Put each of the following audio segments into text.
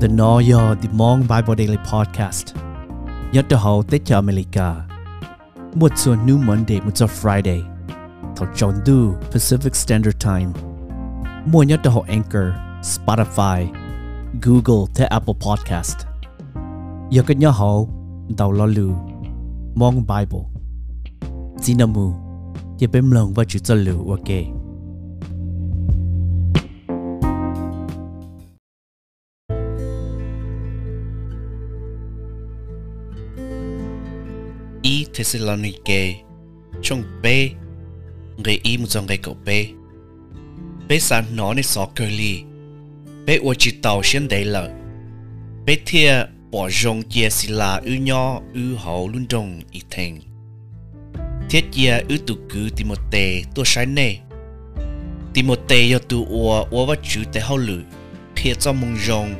The Noyo The Mong Bible Daily Podcast. Nhớ cho hậu tế cho America. Một số New Monday, một số Friday. Thảo chọn Pacific Standard Time. Mua nhớ cho Anchor, Spotify, Google tới Apple Podcast. Nhớ cái nhớ hậu, Đầu lo Mong Bible. Zinamu Nhớ bếm lòng và chữ cho lưu, ok. Thessalonike. Trong bê người i một dòng người cậu bê bê sa nó này xó cơ lì bê ua chỉ tàu xuyên đầy lợ. Bê thia bỏ rong chia xì là ư nho, ư hậu luôn trong y thành. Thiết chia ư tụ cứ tì một tề tôi sai nê. Tì một tề yo tụ ua ua vắt chữ tề hậu lử. Phía cho mông rong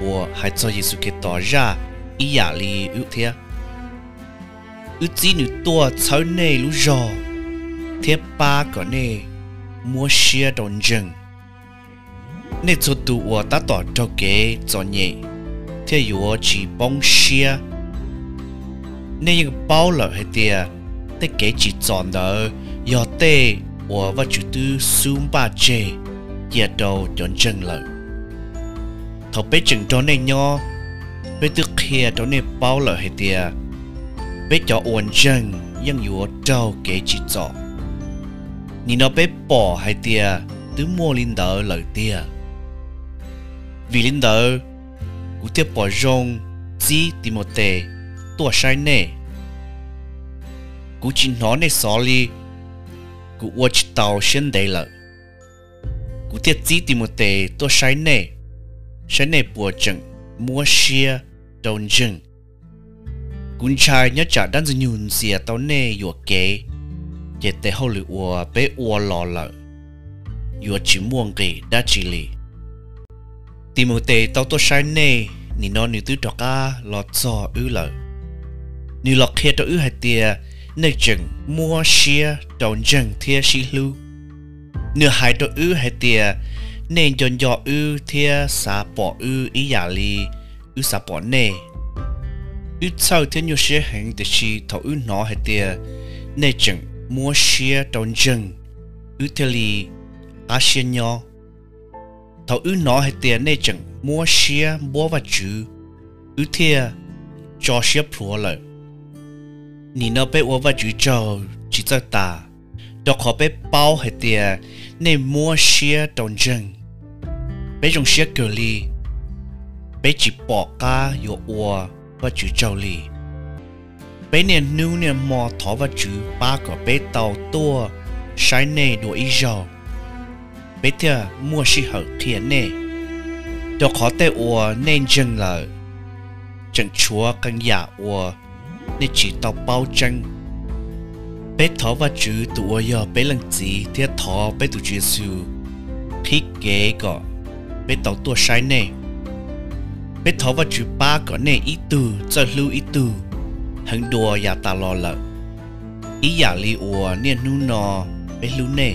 ua hai cho Giêsu kê tỏ ra ý giả lì ư thiết ư chỉ nữ tua cháu nê lũ rò thế ba có nê mua xe đồn rừng nê cho tụ ua ta tỏ cho kế cho nhẹ thiết yếu chỉ bóng xe nê những bao lợ hay tìa tê kế chỉ chọn đỡ yếu tê ua và chủ tư xuống ba chê dìa đầu đồn rừng lợ thọ bế chừng đó nê nho bế tức kia đó nê bao lợ hay tìa bé cho ổn chân nhưng yếu trâu kế chỉ cho. Ni nó bé bỏ hai tia, tứ mua linh đỡ lời tia. Vì linh đỡ, cú tiếp bỏ rong chỉ tìm một tề Tùa sai nè cú chỉ nó nè xó li, cú chỉ tàu xin đầy lợ. Cú tiếp chỉ tìm một tề Tùa sai nè sai nè bỏ chừng mua xia đồng chừng cũng trai nhớ trả đan dừng nhún xìa tao nè yua kế để hậu lửa ua bé ua lò lợ. Yua chỉ muông kì đã chỉ lì. Tìm một tế tao tôi sai nè nì nó nì tứ trọ ca lọt cho ư lợ. Nì lọt kia tao ư hai tia nè chừng mua xia đồn chừng thia xì lưu nửa hai tao ư hai tia nên dọn dọ ư thia xả bỏ ư ý giả lì ư bỏ nè ít sau thiên nhiều xe hành để chi thầu ít nó hay tia nên chừng, mua xe đồn chừng. Ít theo li á xe nhỏ thầu ít nó hay tia nên chừng, mua xe mua và chữ. Ít thia cho xe phùa lợi nì nó bé ô và chữ cho, chỉ cho ta đó khó bé bao hay tia nên mua xe đồn chừng. Bé dùng xe cờ li bé chỉ bỏ ca yo ua và chữ châu lì. Bé nè nu nè mò thỏ và chữ ba có bé tàu tua sai nè đồ ý giò bé thia mua sĩ hở kia nè đồ khó tê ua nên chân lờ chân chúa căn nhà ua nên chỉ tàu bao chân bé thỏ và chữ tụ ua yo bé lần gì thia thỏ bé tụ chữ su khi kế có bé tàu tua sai nè bé thọ và chú ba có nè ý từ, cho lưu ý từ. Hằng đùa ya ta lo lợ ý nhà li ủa nè nu nò bé lưu nè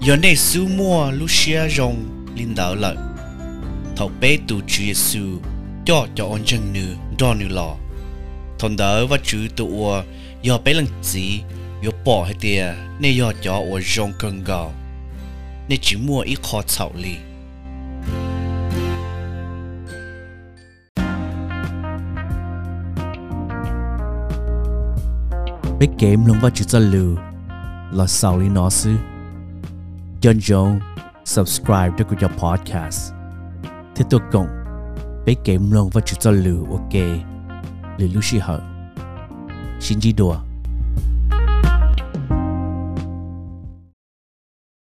giờ nè su mua lu xia rong linh đạo lợ thọ bé tu chú Giêsu cho cho ông chân nữ, đo nữ lò. Thằng đỡ và chú tu ủa giờ bé lần gì giờ bỏ hết tiề nè giờ cho ủa rong cần gạo nè chỉ mua ít khó chảo li Big game luôn vào chữ cho lưu là sau lý nó sư? John Jong subscribe cho của podcast Thế tôi cộng. Big game luôn vào chữ cho lưu ok. Lì lưu sĩ hở Xin chỉ đùa.